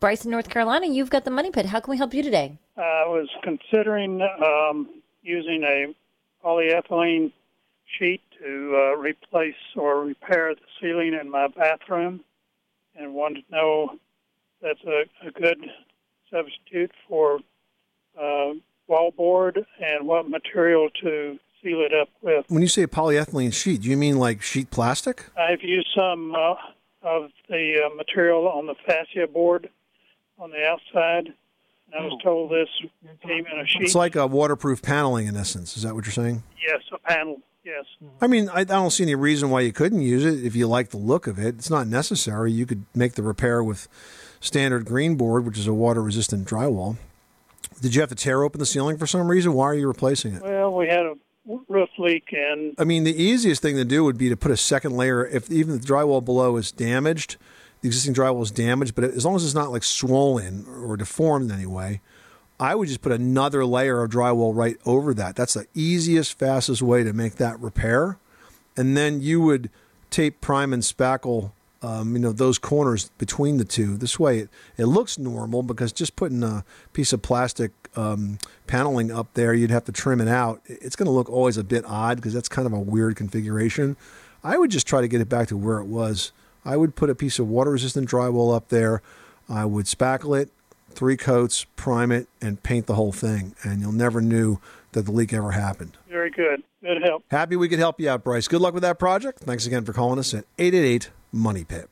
Bryson, North Carolina. You've got the Money Pit. How can we help you today? I was considering um, using a polyethylene sheet to uh, replace or repair the ceiling in my bathroom, and wanted to know if that's a, a good substitute for uh, wallboard and what material to seal it up with. When you say polyethylene sheet, do you mean like sheet plastic? I've used some uh, of the uh, material on the fascia board on the outside. And I was oh. told this came in a sheet. It's like a waterproof paneling in essence. Is that what you're saying? yes, a panel. Yes. I mean, I, I don't see any reason why you couldn't use it if you like the look of it. It's not necessary. You could make the repair with standard green board, which is a water resistant drywall. Did you have to tear open the ceiling for some reason? Why are you replacing it? Well, we had a roof leak, and I mean, the easiest thing to do would be to put a second layer. If even the drywall below is damaged, the existing drywall is damaged, but as long as it's not like swollen or deformed in any way, I would just put another layer of drywall right over that. That's the easiest, fastest way to make that repair. And then you would tape, prime, and spackle, um, you know, those corners between the two. This way, it, it looks normal because just putting a piece of plastic um, paneling up there, you'd have to trim it out. It's going to look always a bit odd because that's kind of a weird configuration. I would just try to get it back to where it was. I would put a piece of water resistant drywall up there. I would spackle it, three coats, prime it, and paint the whole thing. And you'll never knew that the leak ever happened. very good. Good help. Happy we could help you out, Bryce. Good luck with that project. Thanks again for calling us at 888 Money Pit.